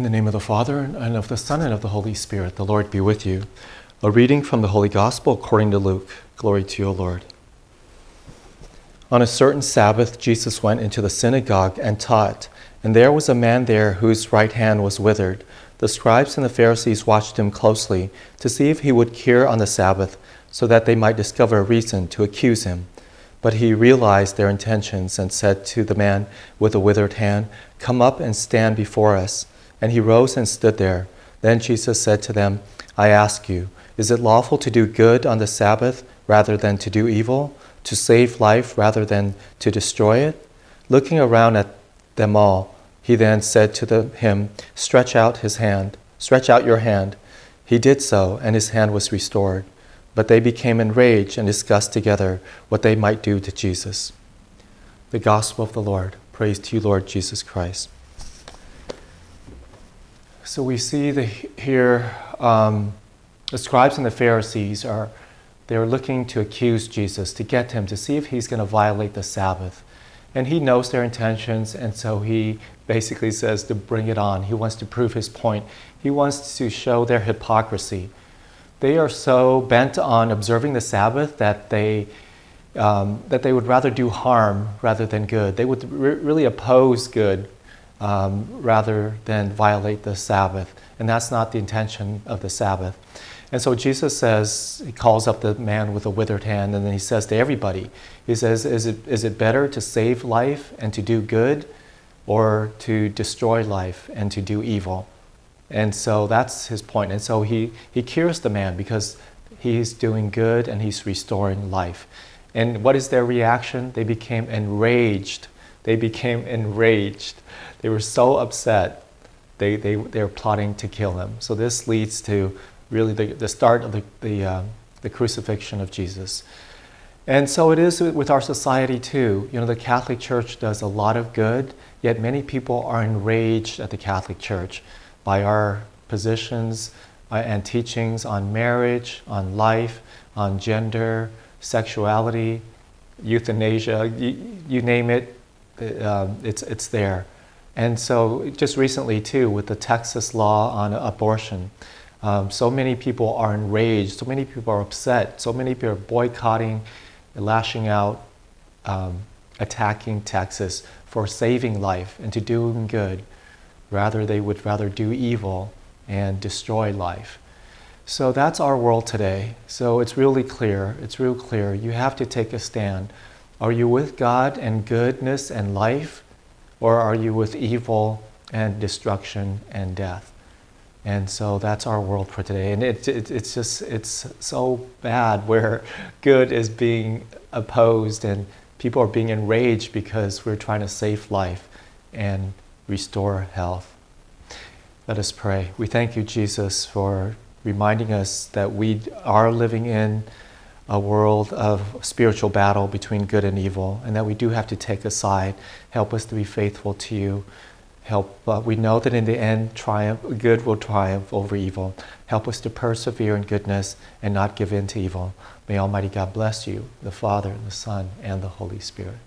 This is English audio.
In the name of the Father, and of the Son, and of the Holy Spirit, the Lord be with you. A reading from the Holy Gospel according to Luke. Glory to you, O Lord. On a certain Sabbath, Jesus went into the synagogue and taught, and there was a man there whose right hand was withered. The scribes and the Pharisees watched him closely to see if he would cure on the Sabbath, so that they might discover a reason to accuse him. But he realized their intentions and said to the man with the withered hand, Come up and stand before us. And he rose and stood there. Then Jesus said to them, I ask you, is it lawful to do good on the Sabbath rather than to do evil, to save life rather than to destroy it? Looking around at them all, he then said to the, him, Stretch out his hand, stretch out your hand. He did so, and his hand was restored. But they became enraged and discussed together what they might do to Jesus. The Gospel of the Lord. Praise to you, Lord Jesus Christ. So we see the, here um, the scribes and the Pharisees are they're looking to accuse Jesus to get him to see if he's going to violate the Sabbath. And he knows their intentions, and so he basically says to bring it on. He wants to prove his point. He wants to show their hypocrisy. They are so bent on observing the Sabbath that they um, that they would rather do harm rather than good. They would re- really oppose good um, rather than violate the Sabbath. And that's not the intention of the Sabbath. And so Jesus says, he calls up the man with a withered hand, and then he says to everybody, he says, is it, is it better to save life and to do good, or to destroy life and to do evil? And so that's his point. And so he, he cures the man because he's doing good and he's restoring life. And what is their reaction? They became enraged. They became enraged. They were so upset, they, they, they were plotting to kill him. So this leads to really the, the start of the, the, uh, the crucifixion of Jesus. And so it is with our society too. You know, the Catholic Church does a lot of good, yet many people are enraged at the Catholic Church by our positions uh, and teachings on marriage, on life, on gender, sexuality, euthanasia, you, you name it, uh, it's, it's there. And so, just recently, too, with the Texas law on abortion, um, so many people are enraged, so many people are upset, so many people are boycotting, lashing out, um, attacking Texas for saving life and to doing good. Rather, they would rather do evil and destroy life. So that's our world today. So it's really clear. It's real clear. You have to take a stand. Are you with God and goodness and life? or are you with evil and destruction and death? And so that's our world for today. And it, it, it's just, it's so bad where good is being opposed and people are being enraged because we're trying to save life and restore health. Let us pray. We thank you, Jesus, for reminding us that we are living in a world of spiritual battle between good and evil, and that we do have to take a side. Help us to be faithful to you. Help. Uh, we know that in the end, triumph, good will triumph over evil. Help us to persevere in goodness and not give in to evil. May Almighty God bless you, the Father, and the Son, and the Holy Spirit.